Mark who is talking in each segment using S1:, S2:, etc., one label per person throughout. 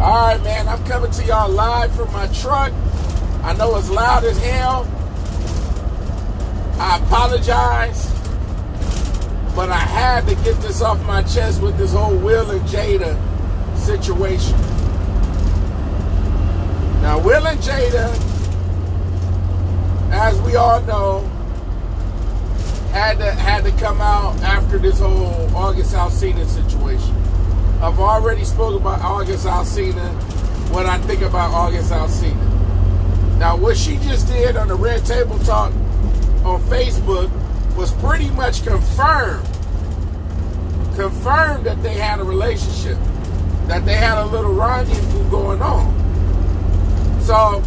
S1: All right, man, I'm coming to y'all live from my truck. I know it's loud as hell. I apologize, but I had to get this off my chest with this whole Will and Jada situation. Now, Will and Jada, as we all know, had to had to come out after this whole August Alsina situation. I've already spoken about August Alsina, what I think about August Alsina. Now, what she just did on the Red Table Talk on Facebook was pretty much confirmed, confirmed that they had a relationship, that they had a little rendezvous going on. So,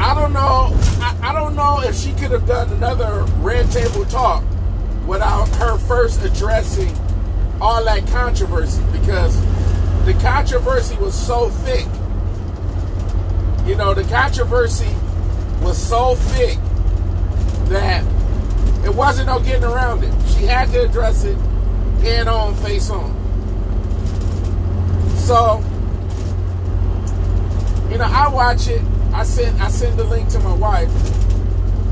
S1: I don't know. I, I don't know if she could have done another Red Table Talk without her first addressing all that controversy because the controversy was so thick. You know, the controversy was so thick that it wasn't no getting around it. She had to address it head on, face on. So, you know, I watch it. I send I send the link to my wife.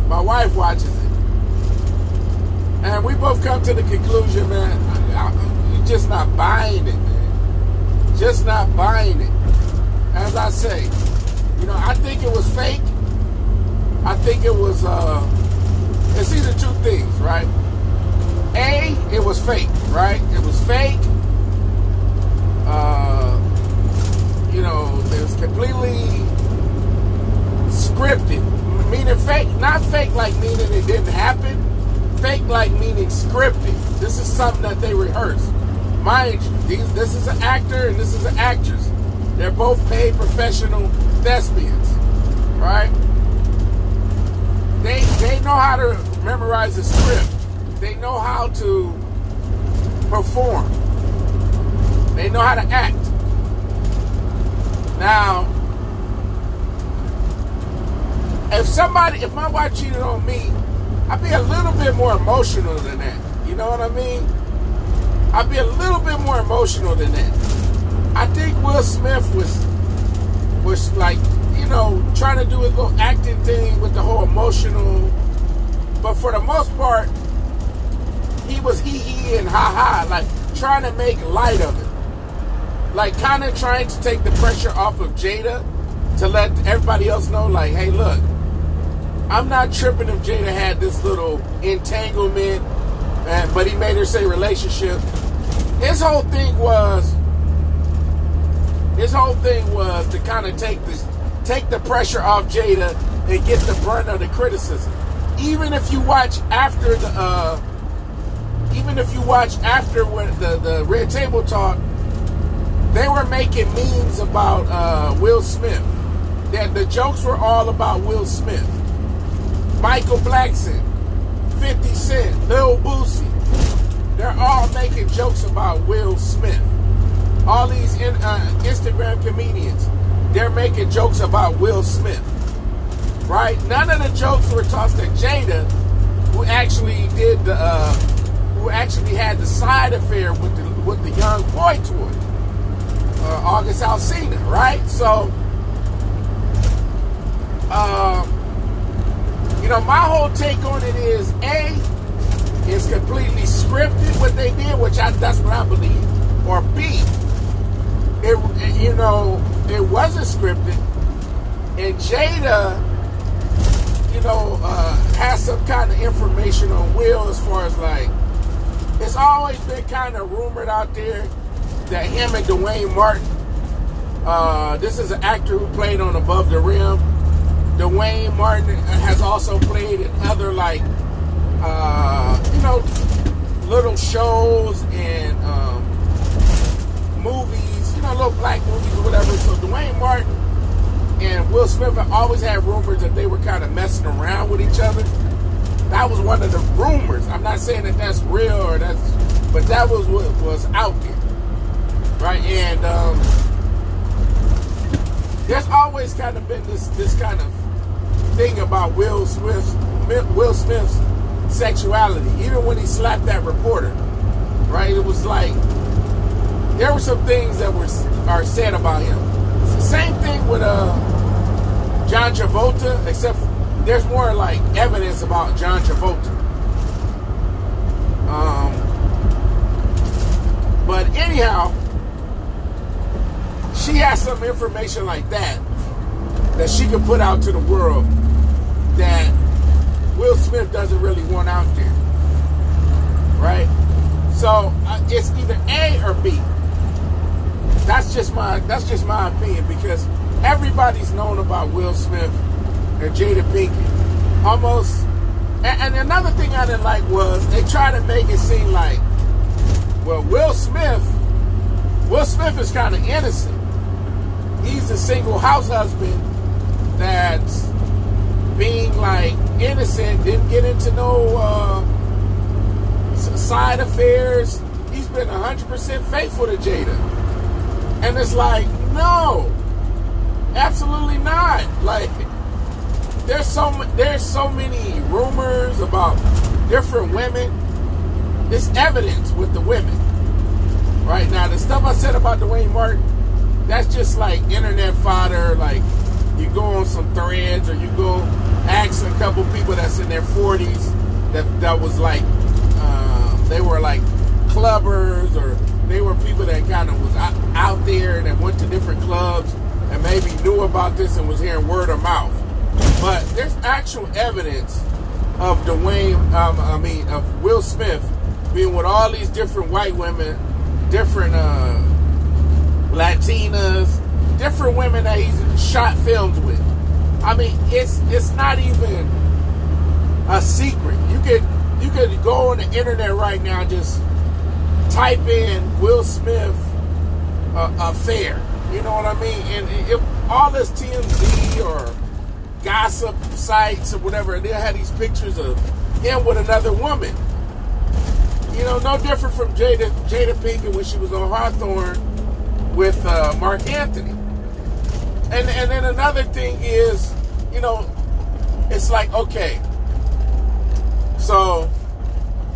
S1: My wife watches it. And we both come to the conclusion, man, I, I, just not buying it, man. Just not buying it. As I say, you know, I think it was fake. I think it was, uh, it's either two things, right? A, it was fake, right? It was fake. Uh, you know, it was completely scripted. Meaning fake, not fake like meaning it didn't happen. Fake like meaning scripted. This is something that they rehearsed. You, these, this is an actor and this is an actress. They're both paid professional thespians, right? They they know how to memorize a script. They know how to perform. They know how to act. Now, if somebody, if my wife cheated on me, I'd be a little bit more emotional than that. You know what I mean? I'd be a little bit more emotional than that. I think Will Smith was was like, you know, trying to do his little acting thing with the whole emotional. But for the most part, he was hee hee and ha ha, like trying to make light of it. Like kind of trying to take the pressure off of Jada to let everybody else know, like, hey, look, I'm not tripping if Jada had this little entanglement, but he made her say relationship. His whole thing was, his whole thing was to kind of take this, take the pressure off Jada and get the brunt of the criticism. Even if you watch after the, uh, even if you watch after when the the Red Table Talk, they were making memes about uh, Will Smith. That the jokes were all about Will Smith. Michael Blackson, 50 Cent, Lil Boosie. They're all making jokes. All these in, uh, Instagram comedians, they're making jokes about Will Smith. Right? None of the jokes were tossed at Jada, who actually did the, uh, who actually had the side affair with the with the young boy toy, uh, August Alsina. Right? So, um. You know, my whole take on it is A, it's completely scripted what they did, which I, that's what I believe. Or B, it, you know, it wasn't scripted. And Jada, you know, uh, has some kind of information on Will as far as like, it's always been kind of rumored out there that him and Duane Martin, uh, this is an actor who played on Above the Rim. Duane Martin has also played in other like uh, you know little shows and um, movies, little black movies or whatever. So Duane Martin and Will Smith always had rumors that they were kind of messing around with each other. That was one of the rumors. I'm not saying that that's real or that's, but that was what was out there, right? And um, there's always kind of been this this kind of thing about Will Smith's Will Smith's sexuality. Even when he slapped that reporter, right? It was like there were some things that were are said about him. It's the same thing with uh, John Travolta, except there's more like evidence about John Travolta. Um, but anyhow, she has some information like that that she can put out to the world that Will Smith doesn't really want out there. Right? So uh, it's either A or B. That's just my that's just my opinion because everybody's known about Will Smith and Jada Pinkett. Almost and, and another thing I didn't like was they try to make it seem like well Will Smith Will Smith is kind of innocent. He's a single house husband that's being like innocent, didn't get into no uh, side affairs. He's been 100% faithful to Jada. And it's like, no, absolutely not. Like, there's so there's so many rumors about different women. It's evidence with the women. Right now, the stuff I said about Duane Martin, that's just like internet fodder. Like, you go on some threads or you go ask a couple people that's in their 40s that that was like uh, they were like clubbers or they were people that kind of was out, out there and that went to different clubs and maybe knew about this and was hearing word of mouth. But there's actual evidence of Duane, um, I mean, of Will Smith being with all these different white women, different uh, Latinas, different women that he's shot films with. I mean, it's it's not even a secret. You could you could go on the internet right now just type in Will Smith uh, affair. You know what I mean? And if all this TMZ or gossip sites or whatever, they'll have these pictures of him with another woman. You know, no different from Jada Jada Pinkett when she was on Hawthorne with uh, Marc Anthony. And and then another thing is, you know, it's like okay, so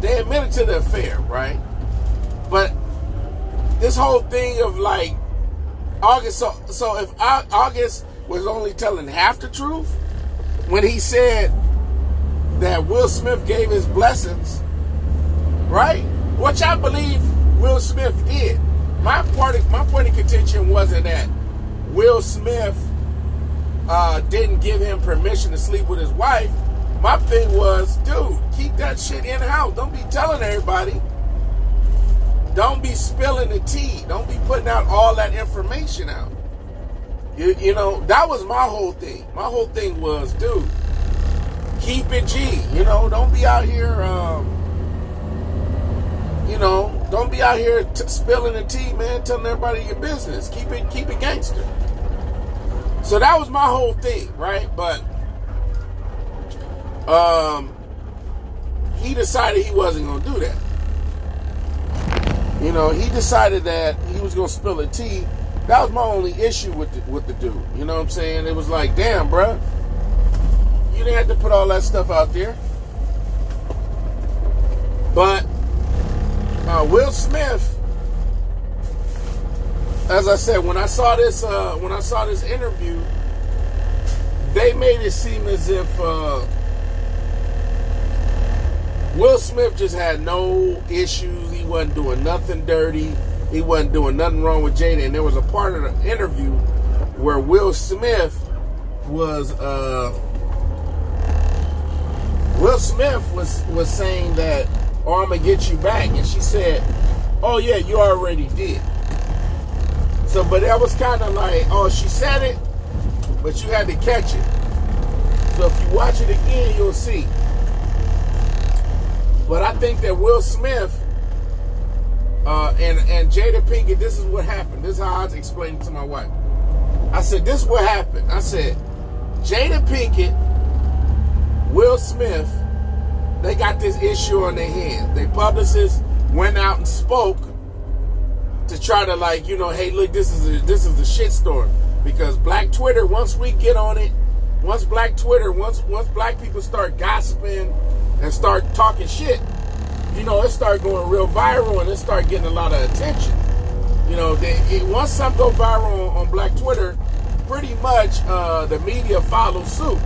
S1: they admitted to the affair, right? But this whole thing of like August, so so if August was only telling half the truth when he said that Will Smith gave his blessings, right? Which I believe Will Smith did. My part, of, my point of contention wasn't that Will Smith uh, didn't give him permission to sleep with his wife. My thing was, dude, keep that shit in house. Don't be telling everybody. Don't be spilling the tea. Don't be putting out all that information out. You, you know, that was my whole thing. My whole thing was, dude, keep it G. You know, don't be out here, um, you know, don't be out here t- spilling the tea, man, telling everybody your business. Keep it, keep it gangster. So that was my whole thing, right? But um, he decided he wasn't going to do that. You know, he decided that he was to spill a tea. That was my only issue with the, with the dude. You know what I'm saying? It was like, damn, bruh. You didn't have to put all that stuff out there. But uh, Will Smith as I said, when I saw this, uh, when I saw this interview, they made it seem as if uh, Will Smith just had no issues. He wasn't doing nothing dirty. He wasn't doing nothing wrong with Jada. And there was a part of the interview where Will Smith was uh, Will Smith was was saying that, "Oh, I'm gonna get you back," and she said, "Oh yeah, you already did." So, but that was kind of like, oh, she said it, but you had to catch it. So if you watch it again, you'll see. But I think that Will Smith uh, and and Jada Pinkett, this is what happened. This is how I was explaining to my wife. I said, this is what happened. I said, Jada Pinkett, Will Smith, they got this issue on their hands. They publicist went out and spoke to try to like, you know, hey, look, this is a, this is a shit storm because Black Twitter. Once we get on it, once Black Twitter, once once Black people start gossiping and start talking shit, you know, it start going real viral and it start getting a lot of attention. You know, they, it, once something go viral on, on Black Twitter, pretty much uh, the media follows suit.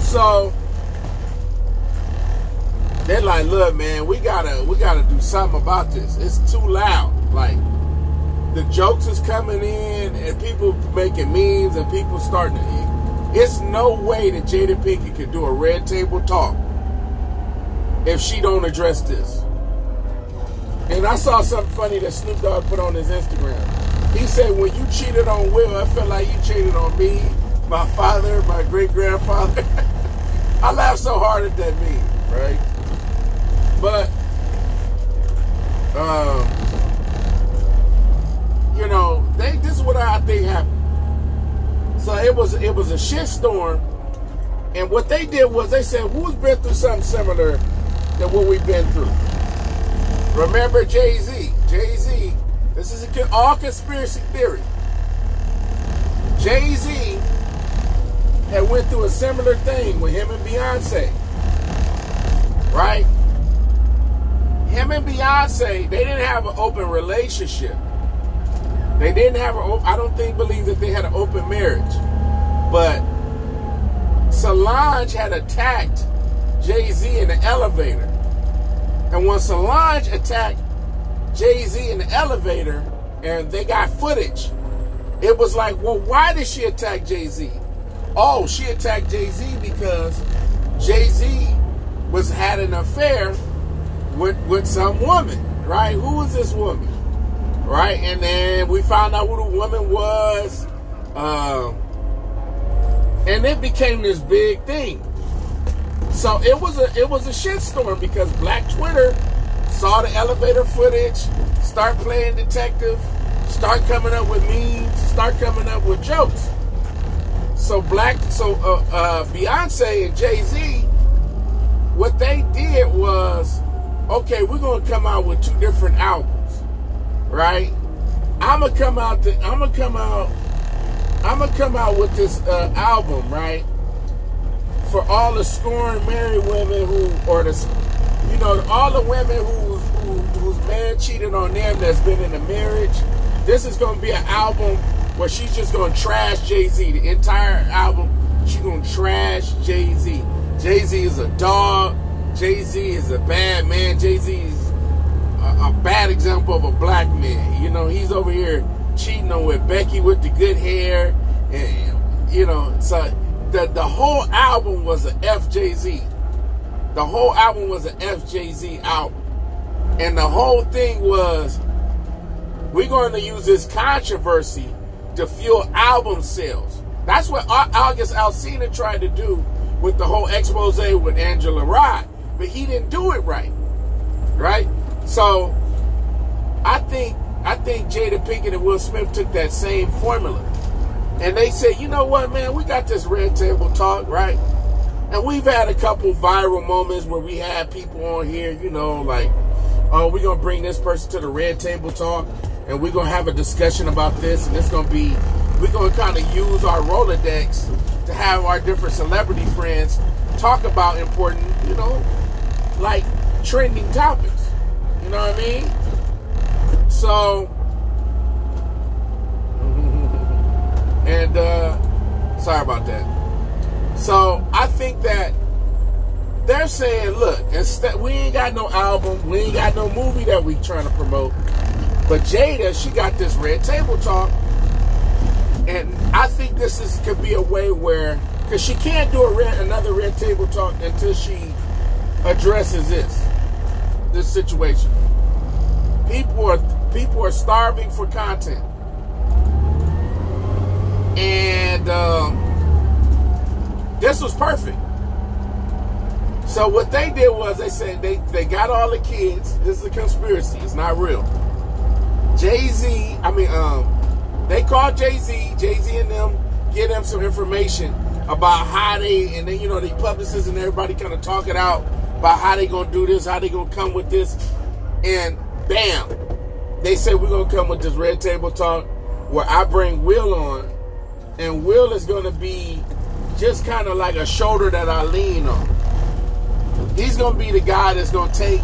S1: So they're like, look, man, we gotta we gotta do something about this. It's too loud. Like the jokes is coming in and people making memes and people starting to it's no way that Jada Pinkett could do a red table talk if she don't address this. And I saw something funny that Snoop Dogg put on his Instagram. He said, when you cheated on Will, I felt like you cheated on me, my father, my great grandfather. I laughed so hard at that meme, right? But, um, you know, they, this is what I think happened. So it was it was a shit storm. And what they did was they said, who's been through something similar than what we've been through? Remember Jay-Z. Jay-Z, this is a, all conspiracy theory. Jay-Z had went through a similar thing with him and Beyonce. Right? Him and Beyonce, they didn't have an open relationship. They didn't have a. I don't think believe that they had an open marriage, but Solange had attacked Jay Z in the elevator, and when Solange attacked Jay Z in the elevator, and they got footage, it was like, well, why did she attack Jay Z? Oh, she attacked Jay Z because Jay Z was had an affair with with some woman, right? Who was this woman? right? And then we found out who the woman was, um, and it became this big thing. So it was a it was a shitstorm because Black Twitter saw the elevator footage, start playing detective, start coming up with memes, start coming up with jokes. So Black, so uh, uh, Beyonce and Jay Z, what they did was, okay, we're gonna come out with two different albums right? I'm gonna come out. To, I'm gonna come out. I'm gonna come out with this uh, album, right? For all the scorned married women who, or the, you know, all the women who, who whose man cheated on them that's been in a marriage. This is gonna be an album where she's just gonna trash Jay Z. The entire album, she's gonna trash Jay Z. Jay Z is a dog. Jay Z is a bad man. Jay Z is a, bad example of a black man. You know, he's over here cheating on with Becky with the good hair, and you know, so the the whole album was a FJZ. The whole album was an FJZ album, and the whole thing was we're going to use this controversy to fuel album sales. That's what August Alsina tried to do with the whole expose with Angela Rye, but he didn't do it right. Right? So I think I think Jada Pinkett and Will Smith took that same formula. And they said, you know what, man, we got this red table talk, right? And we've had a couple viral moments where we had people on here, you know, like, oh, we're gonna bring this person to the red table talk and we're gonna have a discussion about this, and it's gonna be we're gonna kind of use our Rolodex to have our different celebrity friends talk about important, you know, like trending topics. You know what I mean? So, and uh, sorry about that. So I think that they're saying, look, instead we ain't got no album, we ain't got no movie that we trying to promote. But Jada, she got this red table talk, and I think this is could be a way where, because she can't do a red, another red table talk until she addresses this this situation. People are people are starving for content, and um, this was perfect. So what they did was they said they they got all the kids. This is a conspiracy. It's not real. Jay Z. I mean, um, they called Jay Z. Jay Z and them get them some information about how they and then you know the publicists and everybody kind of talk it out about how they gonna do this, how they gonna come with this, and bam, they say we're gonna come with this red table talk where I bring Will on, and Will is gonna be just kind of like a shoulder that I lean on. He's gonna be the guy that's gonna take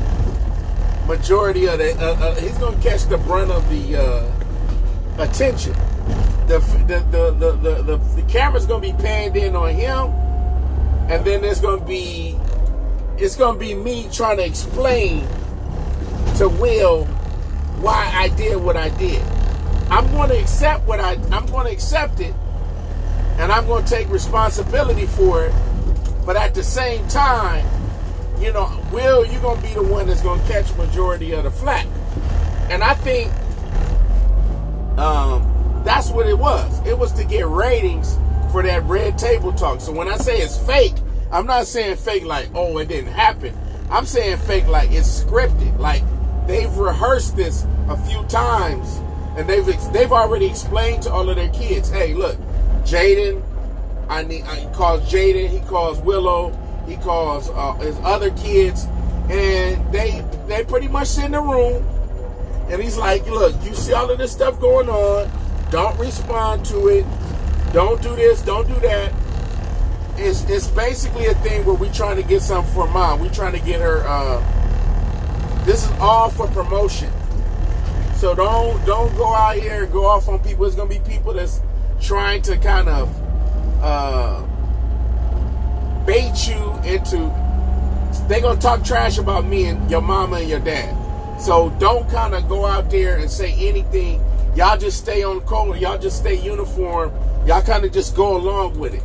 S1: majority of the. Uh, uh, he's gonna catch the brunt of the uh, attention. The the the the the, the, the camera's gonna be panned in on him, and then there's gonna be it's gonna be me trying to explain to Will why I did what I did. I'm going to accept what I I'm going to accept it, I'm going to take responsibility for it. But at the same time, you know, Will, you're going to be the one that's going to catch majority of the flack. And I think um, that's what it was. It was to get ratings for that red table talk. So when I say it's fake, I'm not saying fake like, oh, it didn't happen. I'm saying fake like it's scripted. Like they've rehearsed this a few times and they've they've already explained to all of their kids, hey, look, Jaden, I need. He calls Jaden. He calls Willow. He calls uh, his other kids, and they they pretty much sit in the room, and he's like, look, you see all of this stuff going on. Don't respond to it. Don't do this. Don't do that. It's it's basically a thing where we're trying to get something for mom. We're trying to get her. Uh, this is all for promotion. So don't don't go out here and go off on people. It's gonna be people that's trying to kind of uh, bait you into. They're gonna talk trash about me and your mama and your dad. So don't kind of go out there and say anything. Y'all just stay on color. Y'all just stay uniform. Y'all kind of just go along with it,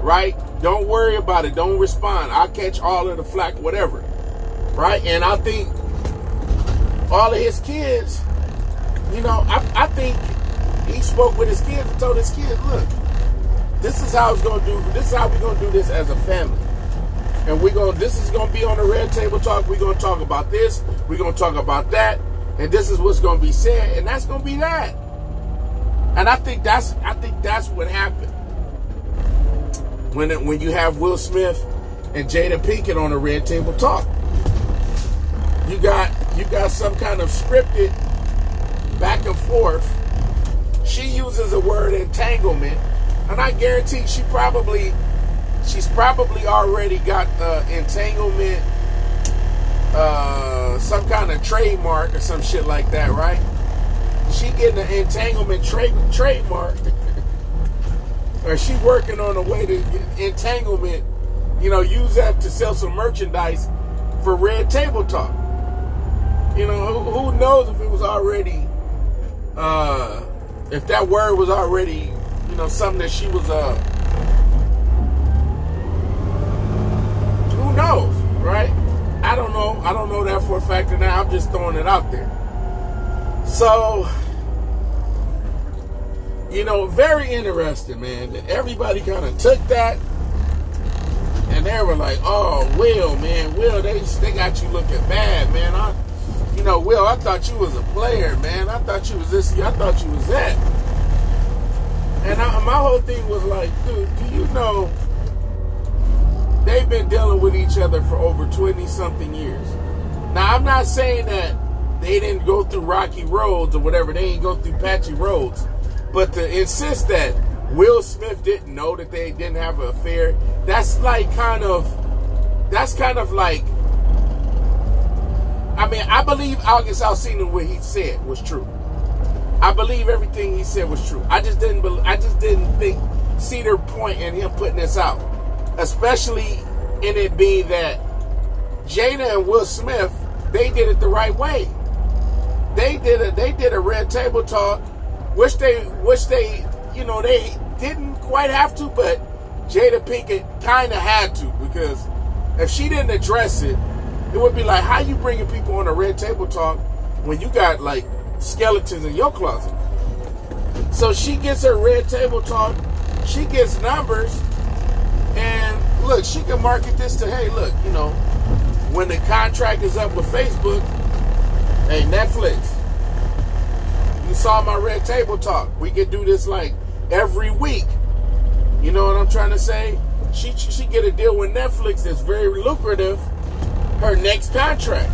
S1: right? Don't worry about it. Don't respond. I'll catch all of the flack, whatever, right? And I think all of his kids you know, I, I think he spoke with his kids and told his kids, look, this is how it's gonna do this is how we're gonna do this as a family. And we're gonna this is gonna be on the red table talk. We're gonna talk about this, we're gonna talk about that, and this is what's gonna be said, and that's gonna be that. And I think that's I think that's what happened. When it, when you have Will Smith and Jada Pinkett on the red table talk. You got you got some kind of scripted back and forth. She uses the word entanglement, and I guarantee she probably she's probably already got the entanglement uh, some kind of trademark or some shit like that, right? She getting an entanglement trade trademark, or she working on a way to entanglement. You know, use that to sell some merchandise for Red Table Talk. You know, who, who knows if it was already uh, if that word was already, you know, something that she was, uh, who knows, right? I don't know. I don't know that for a fact, and I'm just throwing it out there. So, you know, very interesting, man. that Everybody kind of took that, and they were like, "Oh, Will, man, Will, they they got you looking bad, man." I, you know, Will, I thought you was a player, man. I thought you was this. I thought you was that. And I, my whole thing was like, dude, do you know they've been dealing with each other for over 20 something years? Now, I'm not saying that they didn't go through rocky roads or whatever, they didn't go through patchy roads. But to insist that Will Smith didn't know that they didn't have an affair, that's like kind of, that's kind of like I mean, I believe August Alsina what he said was true. I believe everything he said was true. I just didn't. I just didn't think see their point in him putting this out, especially in it being that Jada and Will Smith they did it the right way. They did it. They did a red table talk, which they, which they, you know, they didn't quite have to, but Jada Pinkett kind of had to because if she didn't address it, it would be like, how you bringing people on a red table talk when you got like skeletons in your closet? So she gets her red table talk, she gets numbers, and look, she can market this to, hey, look, you know, when the contract is up with Facebook, hey, Netflix, you saw my red table talk. We could do this like every week. You know what I'm trying to say? She she get a deal with Netflix that's very lucrative her next contract.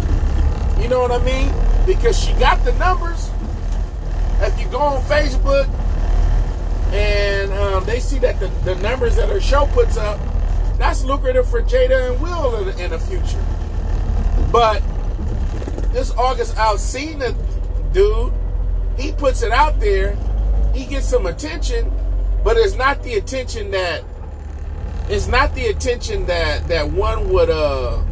S1: You know what I mean? Because she got the numbers. If you go on Facebook and um, they see that the, the, numbers that her show puts up, that's lucrative for Jada and Will in, in the future. But this August Alsina dude, he puts it out there, he gets some attention, but it's not the attention that it's not the attention that that one would uh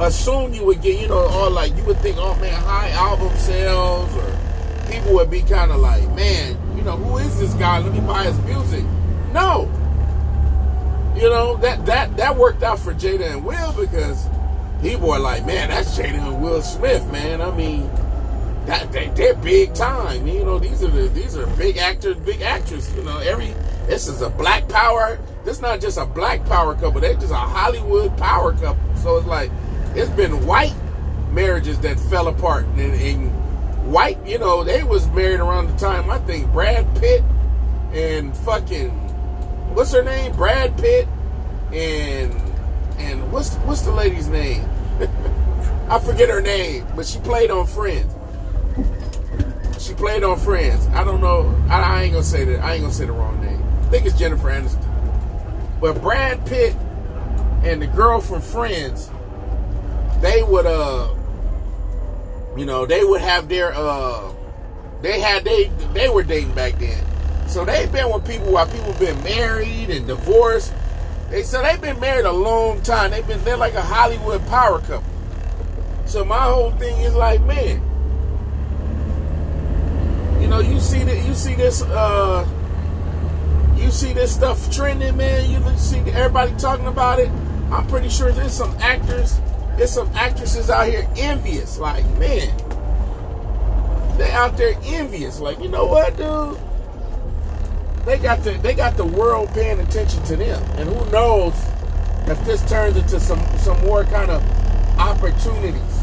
S1: assume you would get, you know, or like you would think, oh man, high album sales, or people would be kind of like, man, you know, who is this guy? Let me buy his music. No, you know that that that worked out for Jada and Will because people are like, man, that's Jada and Will Smith, man. I mean, that they, they're big time. You know, these are the these are big actors, big actors. You know, every this is a black power. This is not just a black power couple. They're just a Hollywood power couple. So it's like it's been white marriages that fell apart and, and white. You know, they was married around the time I think Brad Pitt and fucking what's her name? Brad Pitt and and what's what's the lady's name? I forget her name, but she played on Friends. She played on Friends. I don't know. I, I ain't gonna say that. I ain't gonna say the wrong name. I think it's Jennifer Aniston. But Brad Pitt and the girl from Friends, they would uh, you know, they would have their uh, they had they they were dating back then. So they've been with people while people been married and divorced. They so they've been married a long time. They've been they're like a Hollywood power couple. So my whole thing is like, man, you know, you see that you see this uh you see this stuff trending, man. You see everybody talking about it. I'm pretty sure there's some actors, there's some actresses out here envious. Like, man, they out there envious. Like, you know what, dude? They got the they got the world paying attention to them, and who knows if this turns into some some more kind of opportunities.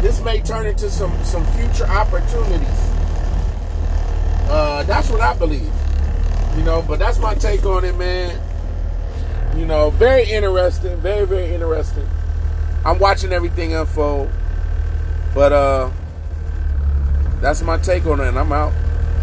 S1: This may turn into some some future opportunities. Uh, that's what I believe. You know, but that's my take on it, man. You know, very interesting, very very interesting. I'm watching everything unfold, but uh, that's my take on it, and I'm out.